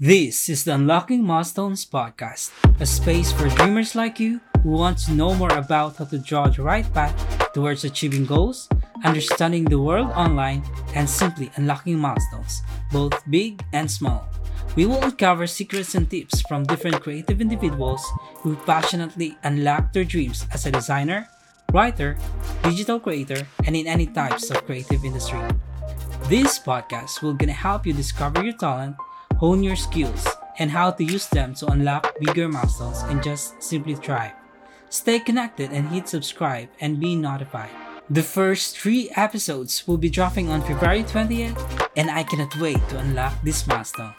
This is the Unlocking Milestones podcast, a space for dreamers like you who want to know more about how to draw the right path towards achieving goals, understanding the world online, and simply unlocking milestones, both big and small. We will uncover secrets and tips from different creative individuals who passionately unlock their dreams as a designer, writer, digital creator, and in any types of creative industry. This podcast will gonna help you discover your talent, hone your skills, and how to use them to unlock bigger milestones and just simply thrive. Stay connected and hit subscribe and be notified. The first three episodes will be dropping on February 20th, and I cannot wait to unlock this milestone.